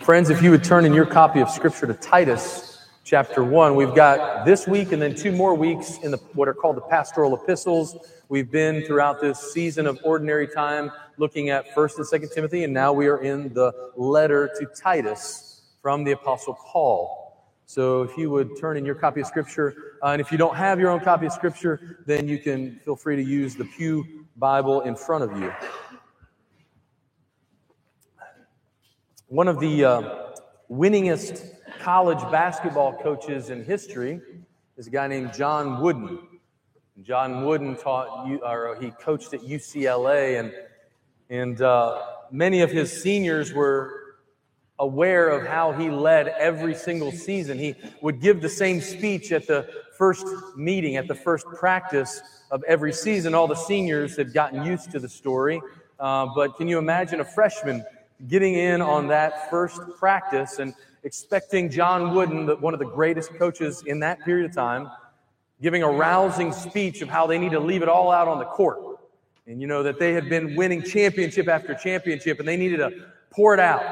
Friends, if you would turn in your copy of Scripture to Titus chapter 1, we've got this week and then two more weeks in the, what are called the pastoral epistles. We've been throughout this season of ordinary time looking at 1st and 2nd Timothy, and now we are in the letter to Titus from the Apostle Paul. So if you would turn in your copy of Scripture, uh, and if you don't have your own copy of Scripture, then you can feel free to use the Pew Bible in front of you. One of the uh, winningest college basketball coaches in history is a guy named John Wooden. John Wooden taught or he coached at UCLA, and and uh, many of his seniors were aware of how he led every single season. He would give the same speech at the first meeting, at the first practice of every season. All the seniors had gotten used to the story, uh, but can you imagine a freshman? Getting in on that first practice and expecting John Wooden, one of the greatest coaches in that period of time, giving a rousing speech of how they need to leave it all out on the court. And you know, that they had been winning championship after championship and they needed to pour it out.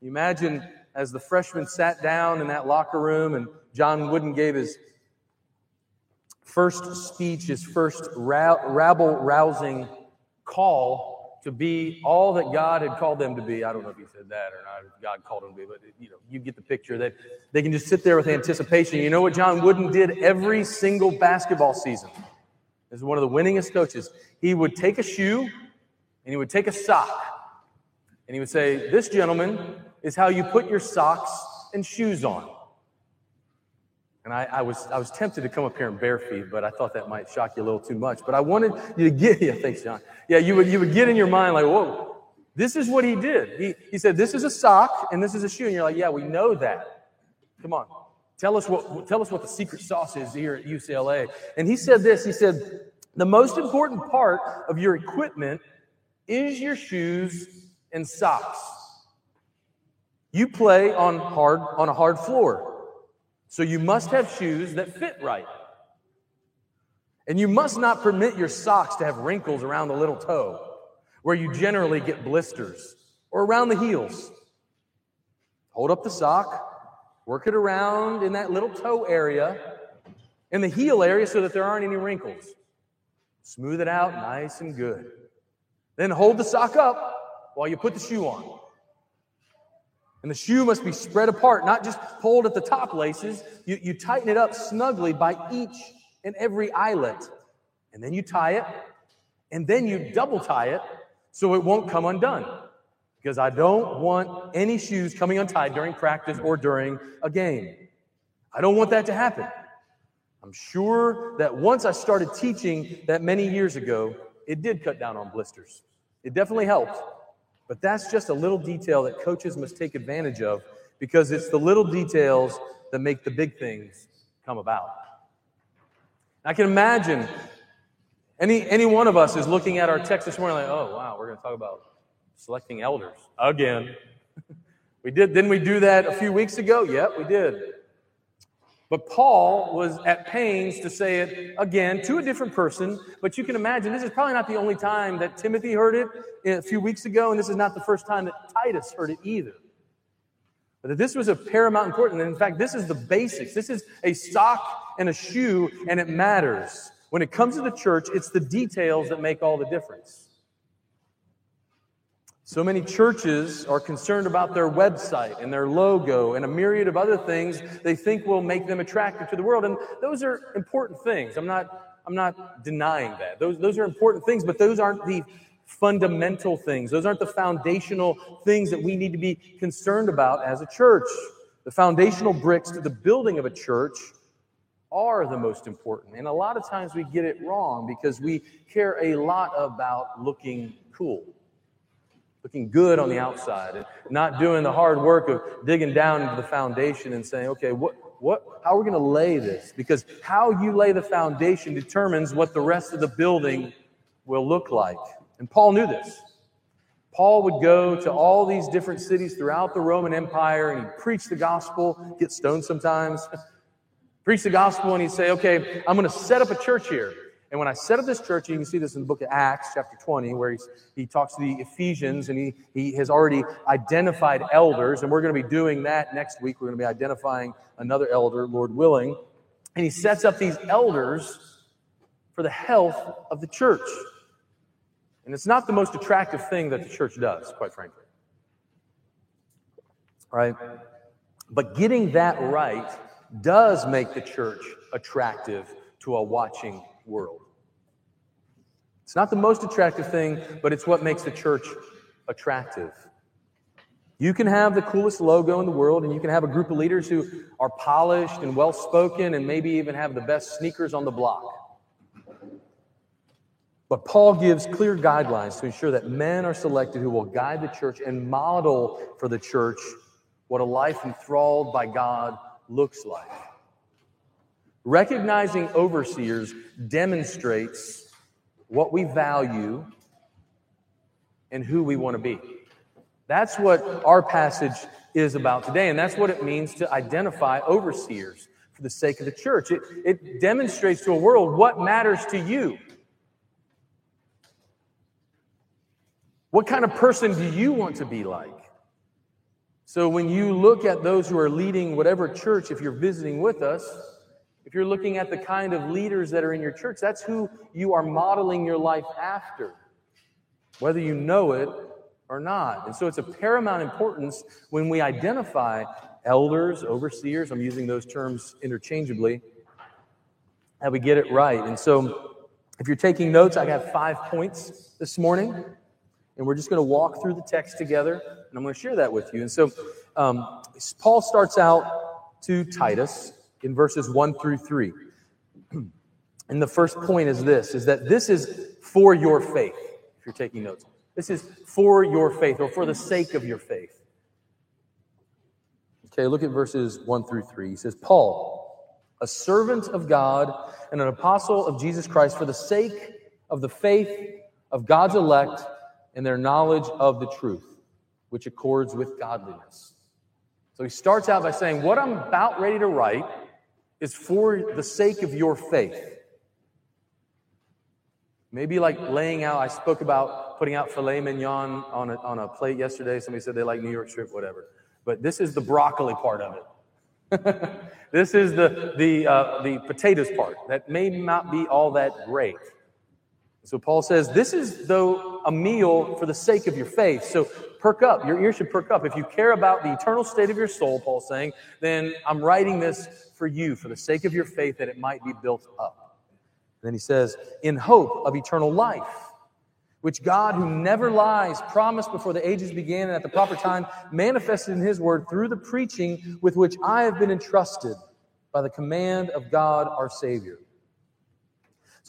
You imagine as the freshmen sat down in that locker room and John Wooden gave his first speech, his first rabble rousing call to be all that God had called them to be. I don't know if he said that or not, God called them to be, but you know, you get the picture that they can just sit there with anticipation. You know what John Wooden did every single basketball season? As one of the winningest coaches, he would take a shoe and he would take a sock and he would say, This gentleman is how you put your socks and shoes on. And I, I, was, I was tempted to come up here in bare feet, but I thought that might shock you a little too much. But I wanted you to get, yeah, thanks, John. Yeah, you would, you would get in your mind like, whoa, this is what he did. He, he said, this is a sock and this is a shoe. And you're like, yeah, we know that. Come on. Tell us what, tell us what the secret sauce is here at UCLA. And he said this, he said, the most important part of your equipment is your shoes and socks. You play on hard, on a hard floor. So you must have shoes that fit right. And you must not permit your socks to have wrinkles around the little toe, where you generally get blisters, or around the heels. Hold up the sock, work it around in that little toe area, in the heel area so that there aren't any wrinkles. Smooth it out nice and good. Then hold the sock up while you put the shoe on. And the shoe must be spread apart, not just pulled at the top laces. You, you tighten it up snugly by each and every eyelet. And then you tie it, and then you double tie it so it won't come undone. Because I don't want any shoes coming untied during practice or during a game. I don't want that to happen. I'm sure that once I started teaching that many years ago, it did cut down on blisters. It definitely helped. But that's just a little detail that coaches must take advantage of because it's the little details that make the big things come about. I can imagine any, any one of us is looking at our text this morning like, oh, wow, we're going to talk about selecting elders again. we did, didn't we do that a few weeks ago? Yep, we did. But Paul was at pains to say it again to a different person. But you can imagine this is probably not the only time that Timothy heard it a few weeks ago, and this is not the first time that Titus heard it either. But that this was of paramount importance. And in fact, this is the basics. This is a sock and a shoe, and it matters. When it comes to the church, it's the details that make all the difference. So many churches are concerned about their website and their logo and a myriad of other things they think will make them attractive to the world. And those are important things. I'm not, I'm not denying that. Those, those are important things, but those aren't the fundamental things. Those aren't the foundational things that we need to be concerned about as a church. The foundational bricks to the building of a church are the most important. And a lot of times we get it wrong because we care a lot about looking cool looking good on the outside and not doing the hard work of digging down into the foundation and saying, okay, what, what, how are we going to lay this? Because how you lay the foundation determines what the rest of the building will look like. And Paul knew this. Paul would go to all these different cities throughout the Roman Empire and he'd preach the gospel, get stoned sometimes, preach the gospel, and he'd say, okay, I'm going to set up a church here. And when I set up this church, you can see this in the book of Acts, chapter 20, where he talks to the Ephesians and he, he has already identified elders. And we're going to be doing that next week. We're going to be identifying another elder, Lord willing. And he sets up these elders for the health of the church. And it's not the most attractive thing that the church does, quite frankly. Right? But getting that right does make the church attractive to a watching world. It's not the most attractive thing, but it's what makes the church attractive. You can have the coolest logo in the world, and you can have a group of leaders who are polished and well spoken, and maybe even have the best sneakers on the block. But Paul gives clear guidelines to ensure that men are selected who will guide the church and model for the church what a life enthralled by God looks like. Recognizing overseers demonstrates what we value and who we want to be. That's what our passage is about today, and that's what it means to identify overseers for the sake of the church. It, it demonstrates to a world what matters to you. What kind of person do you want to be like? So when you look at those who are leading whatever church, if you're visiting with us, if you're looking at the kind of leaders that are in your church, that's who you are modeling your life after, whether you know it or not. And so it's of paramount importance when we identify elders, overseers, I'm using those terms interchangeably, that we get it right. And so if you're taking notes, I got five points this morning and we're just going to walk through the text together, and I'm going to share that with you. And so, um, Paul starts out to Titus in verses one through three, and the first point is this: is that this is for your faith. If you're taking notes, this is for your faith, or for the sake of your faith. Okay, look at verses one through three. He says, Paul, a servant of God and an apostle of Jesus Christ, for the sake of the faith of God's elect and their knowledge of the truth, which accords with godliness. So he starts out by saying, What I'm about ready to write is for the sake of your faith. Maybe like laying out, I spoke about putting out filet mignon on a, on a plate yesterday. Somebody said they like New York strip, whatever. But this is the broccoli part of it. this is the, the, uh, the potatoes part that may not be all that great. So Paul says, This is, though, a meal for the sake of your faith. So perk up. Your ears should perk up. If you care about the eternal state of your soul, Paul's saying, then I'm writing this for you, for the sake of your faith, that it might be built up. then he says, In hope of eternal life, which God, who never lies, promised before the ages began and at the proper time manifested in his word through the preaching with which I have been entrusted by the command of God our Savior.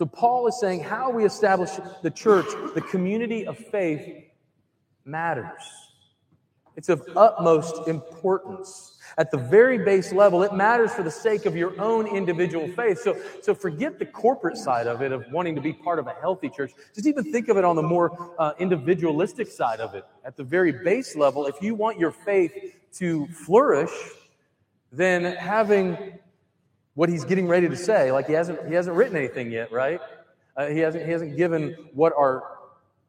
So Paul is saying how we establish the church, the community of faith, matters. It's of utmost importance. At the very base level, it matters for the sake of your own individual faith. So, so forget the corporate side of it, of wanting to be part of a healthy church. Just even think of it on the more uh, individualistic side of it. At the very base level, if you want your faith to flourish, then having what he's getting ready to say. Like he hasn't he hasn't written anything yet, right? Uh, he hasn't he hasn't given what our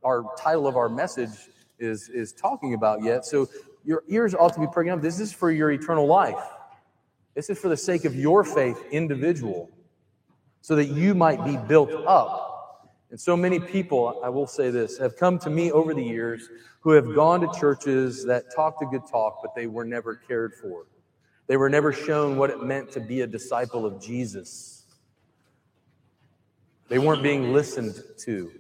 our title of our message is is talking about yet. So your ears ought to be pricking up. This is for your eternal life. This is for the sake of your faith, individual, so that you might be built up. And so many people, I will say this, have come to me over the years who have gone to churches that talked a good talk, but they were never cared for. They were never shown what it meant to be a disciple of Jesus. They weren't being listened to.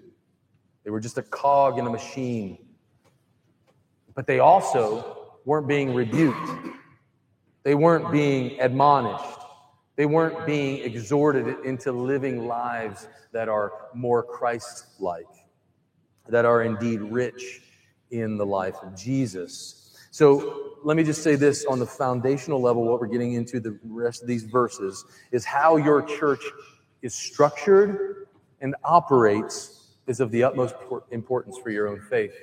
They were just a cog in a machine. But they also weren't being rebuked. They weren't being admonished. They weren't being exhorted into living lives that are more Christ like, that are indeed rich in the life of Jesus. So let me just say this on the foundational level, what we're getting into the rest of these verses is how your church is structured and operates is of the utmost importance for your own faith.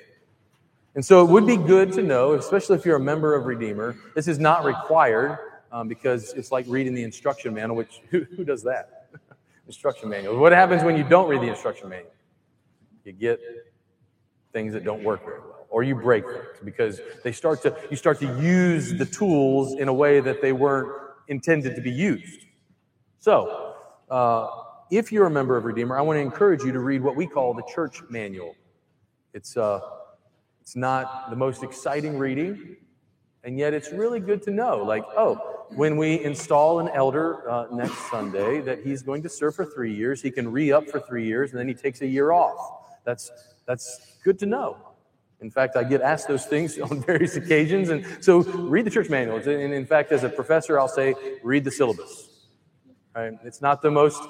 And so it would be good to know, especially if you're a member of Redeemer, this is not required um, because it's like reading the instruction manual, which who, who does that? instruction manuals. What happens when you don't read the instruction manual? You get things that don't work very well, or you break things because they start to you start to use the tools in a way that they weren't intended to be used. So, uh, if you're a member of Redeemer, I want to encourage you to read what we call the church manual. It's uh, it's not the most exciting reading, and yet it's really good to know. Like, oh, when we install an elder uh, next Sunday, that he's going to serve for three years, he can re up for three years, and then he takes a year off. That's that's good to know. In fact, I get asked those things on various occasions, and so read the church manual. And in fact, as a professor, I'll say read the syllabus. Right? It's not the most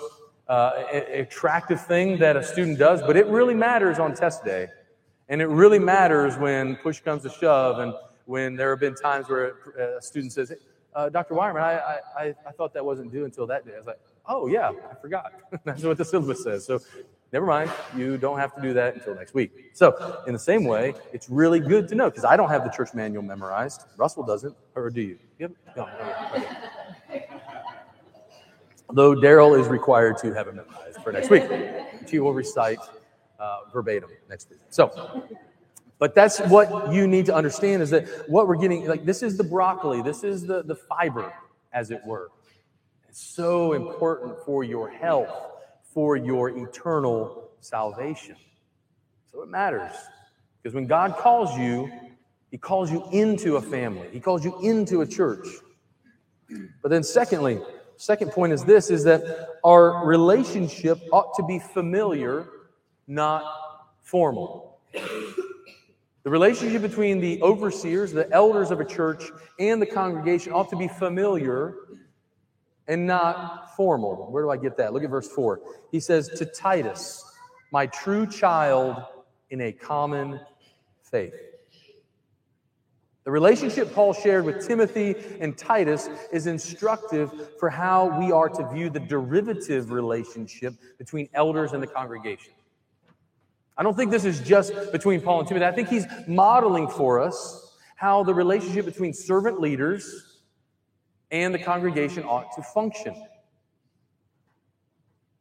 uh, attractive thing that a student does, but it really matters on test day. And it really matters when push comes to shove and when there have been times where a student says, hey, uh, Dr. Wireman, I, I, I thought that wasn't due until that day. I was like, oh, yeah, I forgot. That's what the syllabus says. So never mind, you don't have to do that until next week. So, in the same way, it's really good to know because I don't have the church manual memorized. Russell doesn't, or do you? Yep. No, no, Though Daryl is required to have it memorized for next week, which he will recite uh, verbatim next week. So, but that's what you need to understand is that what we're getting, like this is the broccoli, this is the, the fiber, as it were. It's so important for your health, for your eternal salvation. So it matters. Because when God calls you, He calls you into a family, He calls you into a church. But then, secondly, second point is this is that our relationship ought to be familiar, not formal. The relationship between the overseers, the elders of a church, and the congregation ought to be familiar and not formal. Where do I get that? Look at verse 4. He says, To Titus, my true child in a common faith. The relationship Paul shared with Timothy and Titus is instructive for how we are to view the derivative relationship between elders and the congregation. I don't think this is just between Paul and Timothy. I think he's modeling for us how the relationship between servant leaders and the congregation ought to function.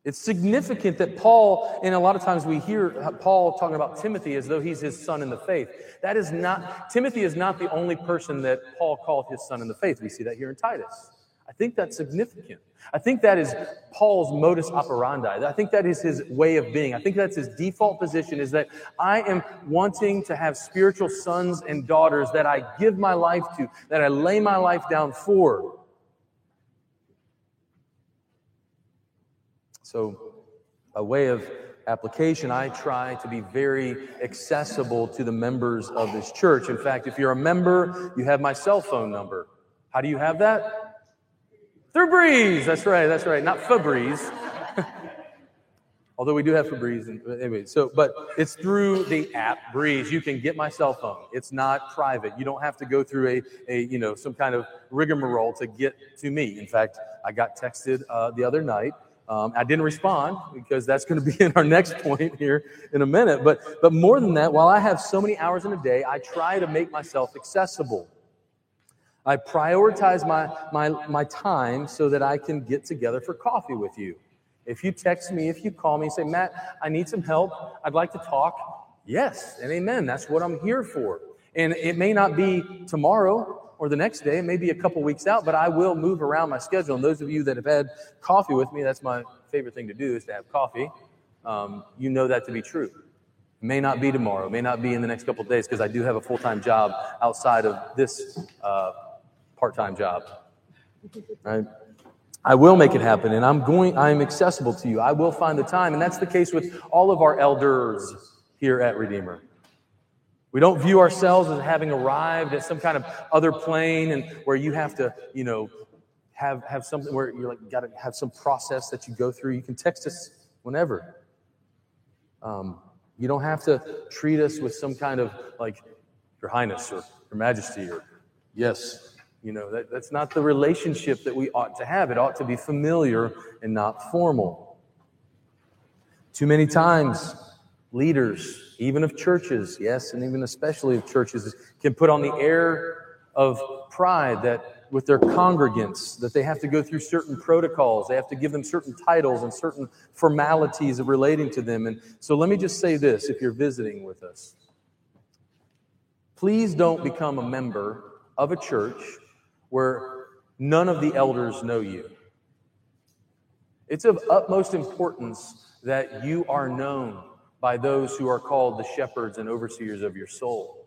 It's significant that Paul, and a lot of times we hear Paul talking about Timothy as though he's his son in the faith. That is not, Timothy is not the only person that Paul called his son in the faith. We see that here in Titus. I think that's significant. I think that is Paul's modus operandi. I think that is his way of being. I think that's his default position is that I am wanting to have spiritual sons and daughters that I give my life to, that I lay my life down for. So, a way of application, I try to be very accessible to the members of this church. In fact, if you're a member, you have my cell phone number. How do you have that? Through Breeze. That's right. That's right. Not Febreze. Although we do have Febreze. And, anyway, so, but it's through the app Breeze. You can get my cell phone. It's not private. You don't have to go through a, a you know, some kind of rigmarole to get to me. In fact, I got texted uh, the other night um, I didn't respond because that's going to be in our next point here in a minute. But, but more than that, while I have so many hours in a day, I try to make myself accessible. I prioritize my, my, my time so that I can get together for coffee with you. If you text me, if you call me and say, Matt, I need some help, I'd like to talk, yes, and amen. That's what I'm here for. And it may not be tomorrow, or the next day, maybe a couple weeks out, but I will move around my schedule. And those of you that have had coffee with me, that's my favorite thing to do is to have coffee. Um, you know that to be true. It may not be tomorrow, may not be in the next couple days because I do have a full time job outside of this uh, part time job. Right? I will make it happen, and I'm going. I'm accessible to you. I will find the time, and that's the case with all of our elders here at Redeemer. We don't view ourselves as having arrived at some kind of other plane and where you have to, you know, have, have something where you're like, got to have some process that you go through. You can text us whenever. Um, you don't have to treat us with some kind of like, Your Highness or Your Majesty or yes. You know, that, that's not the relationship that we ought to have. It ought to be familiar and not formal. Too many times, leaders, even of churches, yes, and even especially of churches, can put on the air of pride that with their congregants, that they have to go through certain protocols. They have to give them certain titles and certain formalities of relating to them. And so let me just say this if you're visiting with us. Please don't become a member of a church where none of the elders know you. It's of utmost importance that you are known by those who are called the shepherds and overseers of your soul.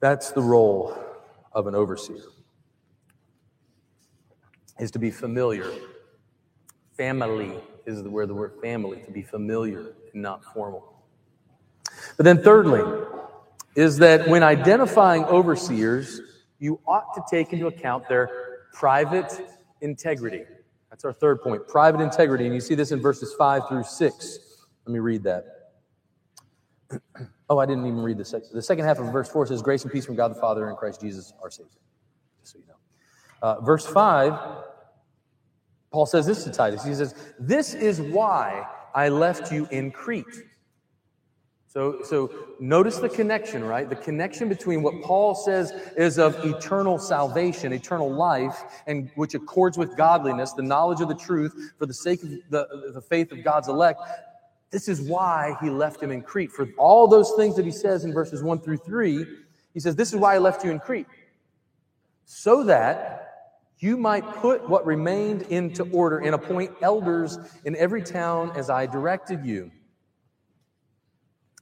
That's the role of an overseer. Is to be familiar. Family is where the word family, to be familiar and not formal. But then thirdly, is that when identifying overseers, you ought to take into account their private integrity. That's our third point private integrity. And you see this in verses 5 through 6. Let me read that. Oh, I didn't even read the second. The second half of verse 4 says, Grace and peace from God the Father and Christ Jesus our Savior. Just so you know. Uh, verse 5, Paul says this to Titus. He says, This is why I left you in Crete so, so notice the connection, right? The connection between what Paul says is of eternal salvation, eternal life, and which accords with godliness, the knowledge of the truth for the sake of the, the faith of God's elect. This is why he left him in Crete. For all those things that he says in verses 1 through 3, he says, This is why I left you in Crete. So that you might put what remained into order and appoint elders in every town as I directed you.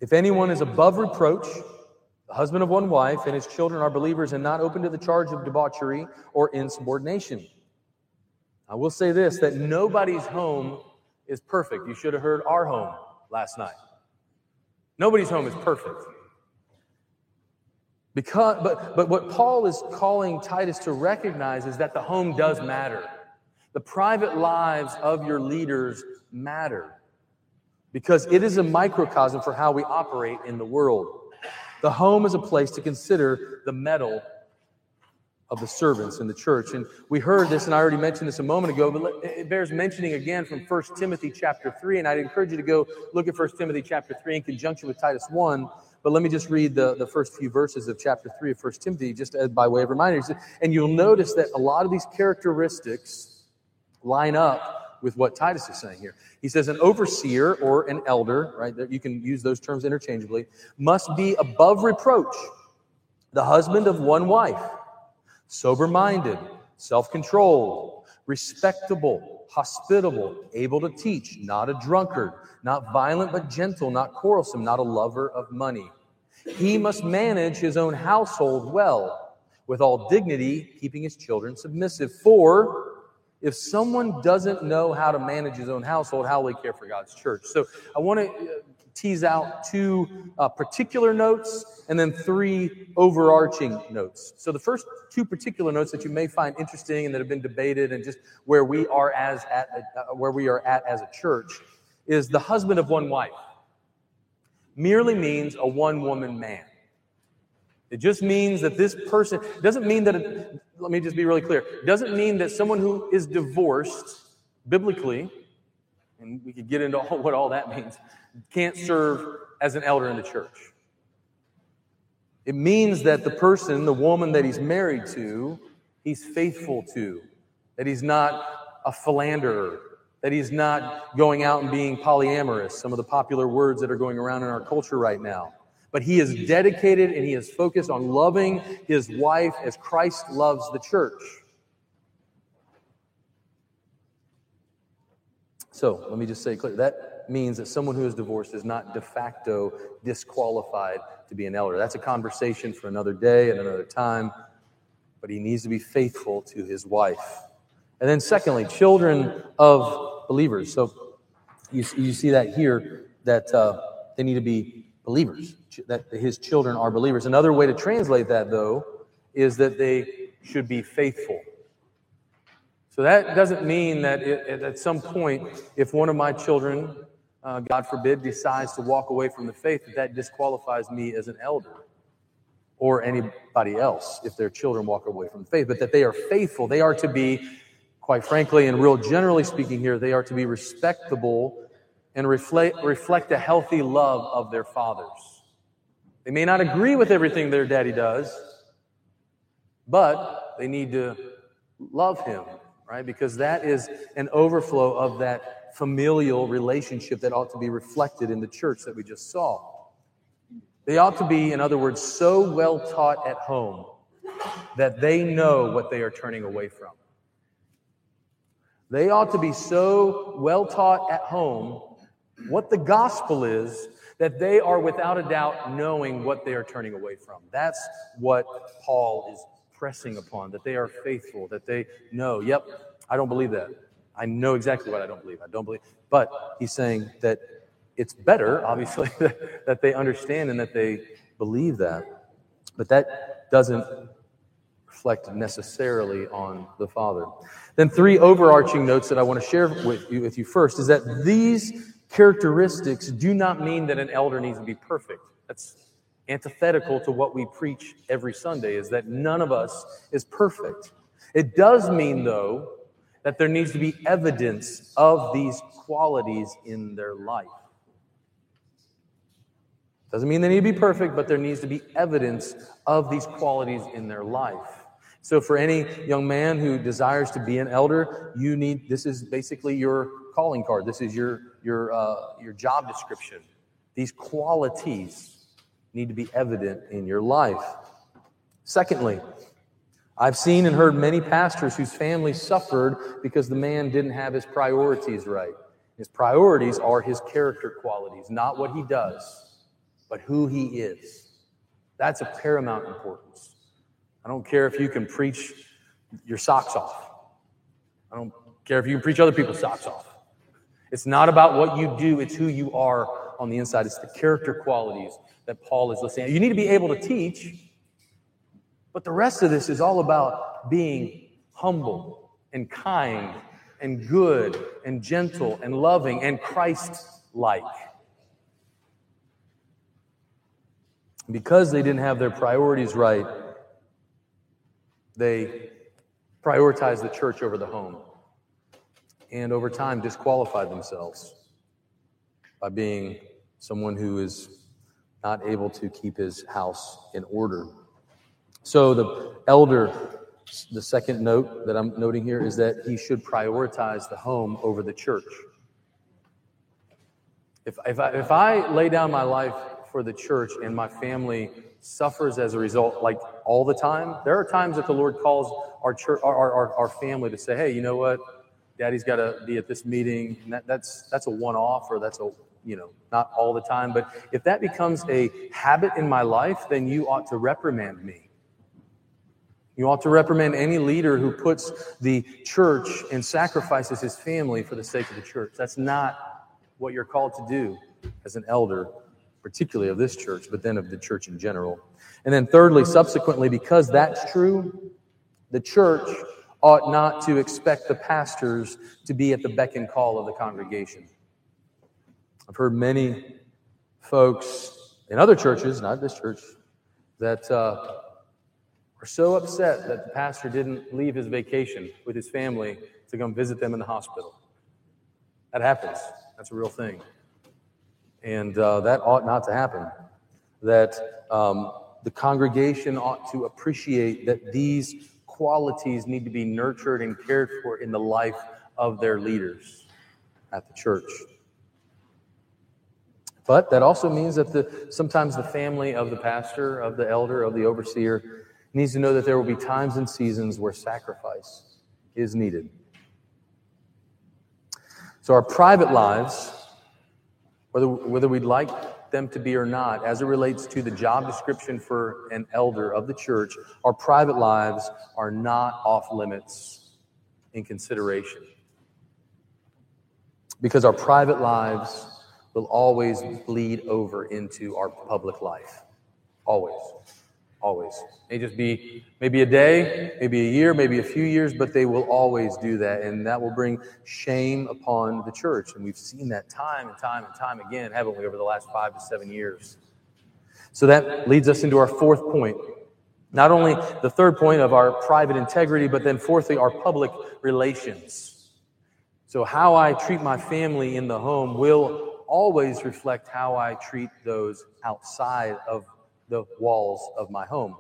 If anyone is above reproach, the husband of one wife, and his children are believers and not open to the charge of debauchery or insubordination. I will say this that nobody's home is perfect. You should have heard our home last night. Nobody's home is perfect. Because, but, but what Paul is calling Titus to recognize is that the home does matter. The private lives of your leaders matter because it is a microcosm for how we operate in the world. The home is a place to consider the mettle of the servants in the church. And we heard this, and I already mentioned this a moment ago, but it bears mentioning again from 1 Timothy chapter 3. And I'd encourage you to go look at 1 Timothy chapter 3 in conjunction with Titus 1. But let me just read the, the first few verses of chapter 3 of 1 Timothy, just by way of reminder. And you'll notice that a lot of these characteristics line up with what Titus is saying here. He says an overseer or an elder, right? You can use those terms interchangeably, must be above reproach, the husband of one wife, sober minded, self controlled, respectable, hospitable, able to teach, not a drunkard, not violent but gentle, not quarrelsome, not a lover of money. He must manage his own household well, with all dignity, keeping his children submissive. For if someone doesn't know how to manage his own household, how will he care for God's church? So I want to uh, tease out two uh, particular notes and then three overarching notes. So the first two particular notes that you may find interesting and that have been debated and just where we are as at uh, where we are at as a church is the husband of one wife. Merely means a one woman man. It just means that this person doesn't mean that, it, let me just be really clear, doesn't mean that someone who is divorced biblically, and we could get into all, what all that means, can't serve as an elder in the church. It means that the person, the woman that he's married to, he's faithful to, that he's not a philanderer, that he's not going out and being polyamorous, some of the popular words that are going around in our culture right now but he is dedicated and he is focused on loving his wife as Christ loves the church. So let me just say clear that means that someone who is divorced is not de facto disqualified to be an elder. That's a conversation for another day and another time, but he needs to be faithful to his wife. And then, secondly, children of believers. So you, you see that here that uh, they need to be believers, that his children are believers. Another way to translate that, though, is that they should be faithful. So that doesn't mean that it, at some point, if one of my children, uh, God forbid, decides to walk away from the faith, that, that disqualifies me as an elder or anybody else if their children walk away from the faith, but that they are faithful. They are to be, quite frankly, and real generally speaking here, they are to be respectable and reflect, reflect a healthy love of their fathers. They may not agree with everything their daddy does, but they need to love him, right? Because that is an overflow of that familial relationship that ought to be reflected in the church that we just saw. They ought to be, in other words, so well taught at home that they know what they are turning away from. They ought to be so well taught at home what the gospel is that they are without a doubt knowing what they are turning away from. That's what Paul is pressing upon, that they are faithful, that they know, yep, I don't believe that. I know exactly what I don't believe. I don't believe. But he's saying that it's better, obviously, that they understand and that they believe that. But that doesn't reflect necessarily on the Father. Then, three overarching notes that I want to share with you, with you first is that these characteristics do not mean that an elder needs to be perfect. That's antithetical to what we preach every Sunday, is that none of us is perfect. It does mean, though, that there needs to be evidence of these qualities in their life. Doesn't mean they need to be perfect, but there needs to be evidence of these qualities in their life. So, for any young man who desires to be an elder, you need this is basically your calling card. This is your your uh, your job description. These qualities need to be evident in your life. Secondly, I've seen and heard many pastors whose families suffered because the man didn't have his priorities right. His priorities are his character qualities, not what he does but who he is. That's of paramount importance. I don't care if you can preach your socks off. I don't care if you can preach other people's socks off. It's not about what you do, it's who you are on the inside. It's the character qualities that Paul is listening. You need to be able to teach, but the rest of this is all about being humble and kind and good and gentle and loving and Christ like. Because they didn't have their priorities right, they prioritized the church over the home. And over time, disqualified themselves by being someone who is not able to keep his house in order. So, the elder, the second note that I'm noting here is that he should prioritize the home over the church. If, if, I, if I lay down my life for the church and my family suffers as a result, like all the time. There are times that the Lord calls our church, our, our, our family to say, hey, you know what? Daddy's got to be at this meeting. And that, that's, that's a one off or that's a, you know, not all the time. But if that becomes a habit in my life, then you ought to reprimand me. You ought to reprimand any leader who puts the church and sacrifices his family for the sake of the church. That's not what you're called to do as an elder particularly of this church, but then of the church in general. And then, thirdly, subsequently, because that's true, the church ought not to expect the pastors to be at the beck and call of the congregation. I've heard many folks in other churches, not this church, that uh, are so upset that the pastor didn't leave his vacation with his family to come visit them in the hospital. That happens. That's a real thing. And uh, that ought not to happen. That um, the congregation ought to appreciate that these qualities need to be nurtured and cared for in the life of their leaders at the church. But that also means that the, sometimes the family of the pastor, of the elder, of the overseer needs to know that there will be times and seasons where sacrifice is needed. So our private lives whether, whether we'd like them to be or not, as it relates to the job description for an elder of the church, our private lives are not off limits in consideration. Because our private lives will always bleed over into our public life. Always. Always. May just be maybe a day, maybe a year, maybe a few years, but they will always do that. And that will bring shame upon the church. And we've seen that time and time and time again, haven't we, over the last five to seven years. So that leads us into our fourth point. Not only the third point of our private integrity, but then fourthly, our public relations. So, how I treat my family in the home will always reflect how I treat those outside of the walls of my home.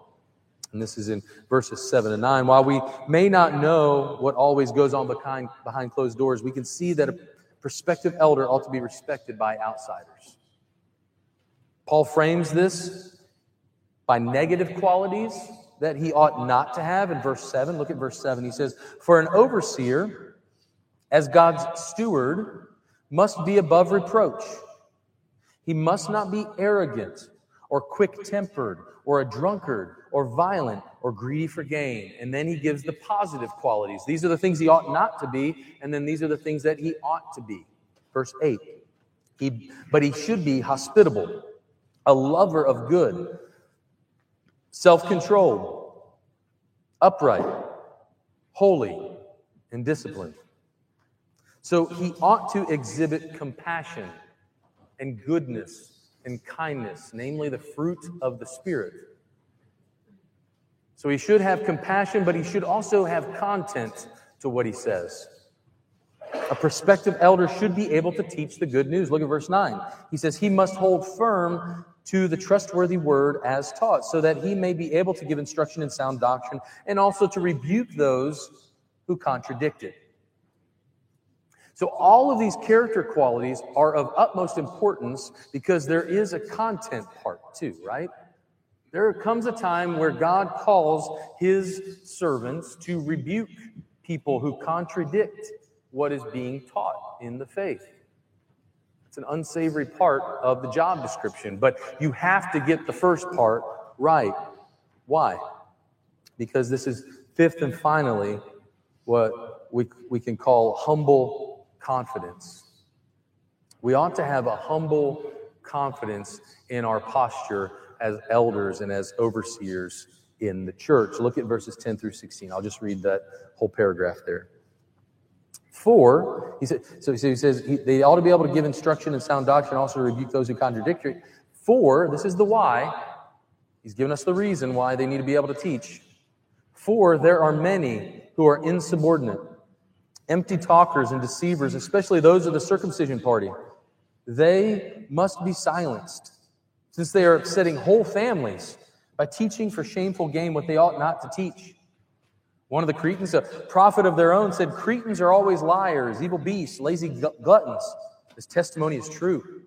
And this is in verses 7 and 9. While we may not know what always goes on behind, behind closed doors, we can see that a prospective elder ought to be respected by outsiders. Paul frames this by negative qualities that he ought not to have in verse 7. Look at verse 7. He says, For an overseer, as God's steward, must be above reproach. He must not be arrogant or quick tempered or a drunkard or violent or greedy for gain. And then he gives the positive qualities. These are the things he ought not to be, and then these are the things that he ought to be. Verse 8. He, but he should be hospitable, a lover of good, self controlled, upright, holy, and disciplined. So he ought to exhibit compassion and goodness and kindness, namely the fruit of the Spirit. So he should have compassion, but he should also have content to what he says. A prospective elder should be able to teach the good news. Look at verse 9. He says, He must hold firm to the trustworthy word as taught, so that he may be able to give instruction in sound doctrine and also to rebuke those who contradict it. So, all of these character qualities are of utmost importance because there is a content part too, right? There comes a time where God calls his servants to rebuke people who contradict what is being taught in the faith. It's an unsavory part of the job description, but you have to get the first part right. Why? Because this is fifth and finally what we, we can call humble confidence. We ought to have a humble confidence in our posture as elders and as overseers in the church. Look at verses 10 through 16. I'll just read that whole paragraph there. For, he said, so he says he, they ought to be able to give instruction and sound doctrine, also rebuke those who contradict it. For, this is the why. He's given us the reason why they need to be able to teach. For there are many who are insubordinate, empty talkers and deceivers, especially those of the circumcision party. They must be silenced since they are upsetting whole families by teaching for shameful gain what they ought not to teach. One of the Cretans, a prophet of their own, said, Cretans are always liars, evil beasts, lazy gluttons. This testimony is true.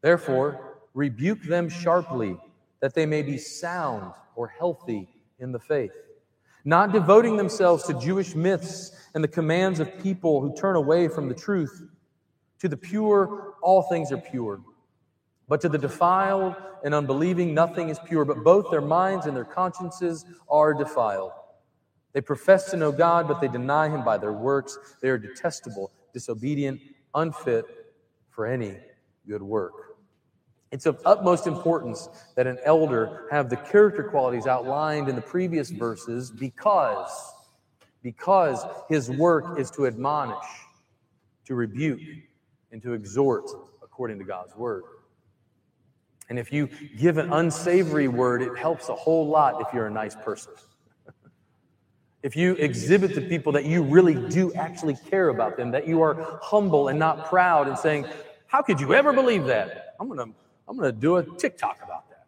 Therefore, rebuke them sharply, that they may be sound or healthy in the faith, not devoting themselves to Jewish myths and the commands of people who turn away from the truth. To the pure, all things are pure but to the defiled and unbelieving, nothing is pure, but both their minds and their consciences are defiled. They profess to know God, but they deny him by their works. They are detestable, disobedient, unfit for any good work. It's of utmost importance that an elder have the character qualities outlined in the previous verses because because his work is to admonish, to rebuke, and to exhort according to God's word. And if you give an unsavory word, it helps a whole lot if you're a nice person. if you exhibit to people that you really do actually care about them, that you are humble and not proud and saying, How could you ever believe that? I'm going to I'm going to do a TikTok about that.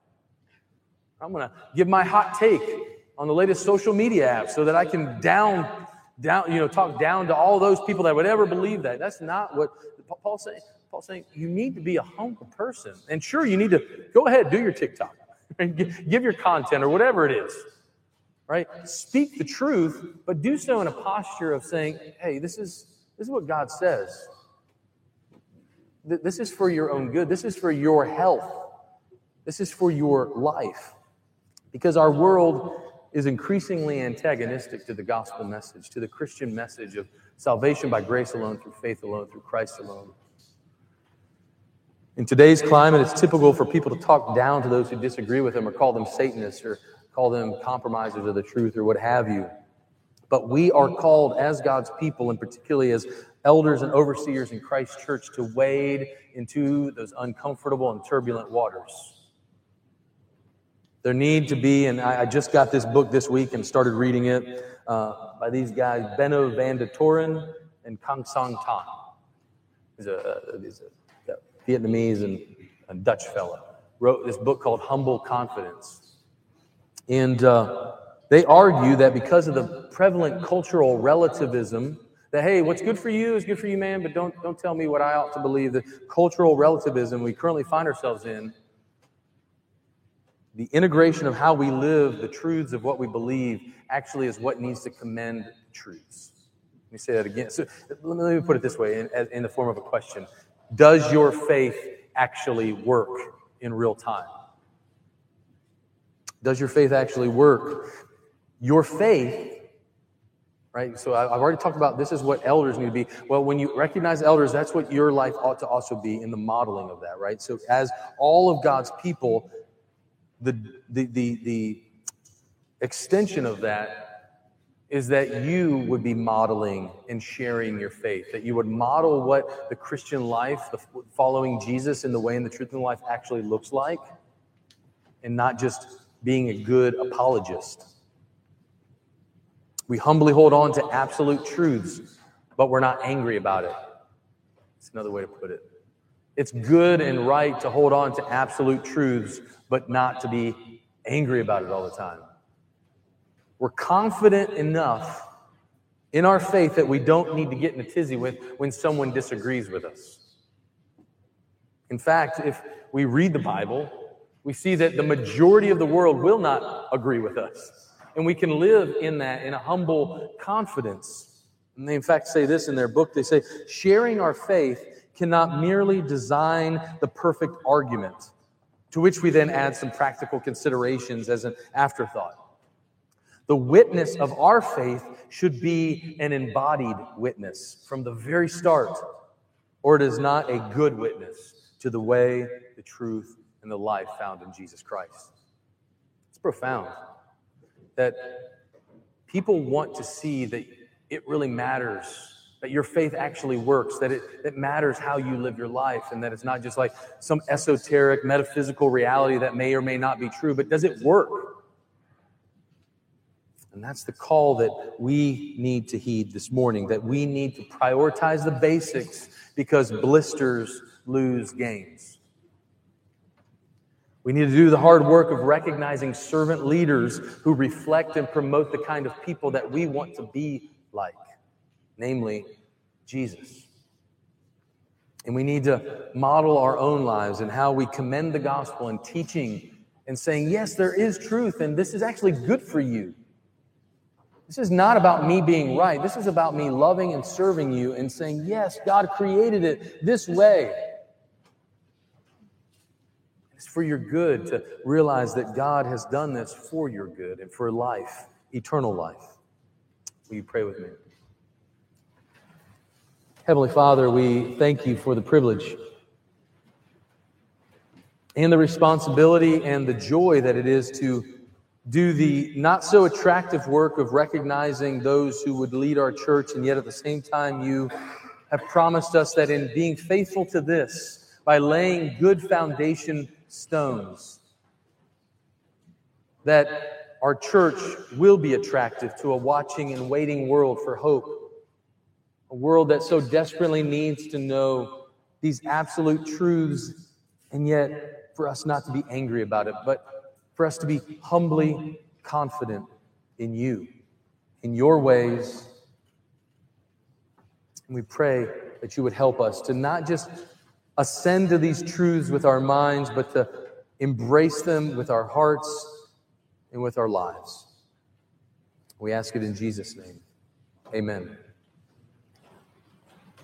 I'm going to give my hot take on the latest social media app so that I can down, down, you know, talk down to all those people that would ever believe that. That's not what Paul's saying. Paul's saying you need to be a humble person. And sure, you need to go ahead, do your TikTok, and give your content or whatever it is, right? Speak the truth, but do so in a posture of saying, hey, this is, this is what God says. This is for your own good. This is for your health. This is for your life. Because our world is increasingly antagonistic to the gospel message, to the Christian message of salvation by grace alone, through faith alone, through Christ alone. In today's climate, it's typical for people to talk down to those who disagree with them or call them Satanists or call them compromisers of the truth or what have you. But we are called as God's people, and particularly as elders and overseers in Christ's church, to wade into those uncomfortable and turbulent waters. There need to be, and I, just got this book this week and started reading it uh, by these guys, Benno van de Toren and Kang-San Tan. He's a, he's a Vietnamese and, and Dutch fellow, wrote this book called Humble Confidence. And uh, they argue that because of the prevalent cultural relativism, that hey, what's good for you is good for you, man, but don't don't tell me what I ought to believe. The cultural relativism we currently find ourselves in, the integration of how we live, the truths of what we believe, actually is what needs to commend truths. Let me say that again. So let me put it this way, in, in the form of a question: Does your faith actually work in real time? Does your faith actually work? Your faith right? So I've already talked about this is what elders need to be. Well, when you recognize elders, that's what your life ought to also be in the modeling of that, right? So as all of God's people, the the the, the extension of that is that you would be modeling and sharing your faith, that you would model what the Christian life, the following Jesus in the way and the truth in life actually looks like, and not just being a good apologist. We humbly hold on to absolute truths, but we're not angry about it. It's another way to put it. It's good and right to hold on to absolute truths, but not to be angry about it all the time. We're confident enough in our faith that we don't need to get in a tizzy with when someone disagrees with us. In fact, if we read the Bible, we see that the majority of the world will not agree with us. And we can live in that in a humble confidence. And they, in fact, say this in their book. They say, sharing our faith cannot merely design the perfect argument, to which we then add some practical considerations as an afterthought. The witness of our faith should be an embodied witness from the very start, or it is not a good witness to the way, the truth, and the life found in Jesus Christ. It's profound that people want to see that it really matters, that your faith actually works, that it, it matters how you live your life, and that it's not just like some esoteric metaphysical reality that may or may not be true, but does it work? And that's the call that we need to heed this morning, that we need to prioritize the basics because blisters lose games. We need to do the hard work of recognizing servant leaders who reflect and promote the kind of people that we want to be like, namely Jesus. And we need to model our own lives and how we commend the gospel and teaching and saying, yes, there is truth, and this is actually good for you. This is not about me being right. This is about me loving and serving you and saying, yes, God created it this way. It's for your good to realize that God has done this for your good and for life, eternal life. Will you pray with me? Heavenly Father, we thank you for the privilege and the responsibility and the joy that it is to do the not so attractive work of recognizing those who would lead our church, and yet at the same time, you have promised us that in being faithful to this, by laying good foundation stones. That our church will be attractive to a watching and waiting world for hope. A world that so desperately needs to know these absolute truths, and yet for us not to be angry about it, but for us to be humbly confident in you, in your ways. And we pray that you would help us to not just ascend to these truths with our minds, but to embrace them with our hearts and with our lives. We ask it in Jesus' name. Amen.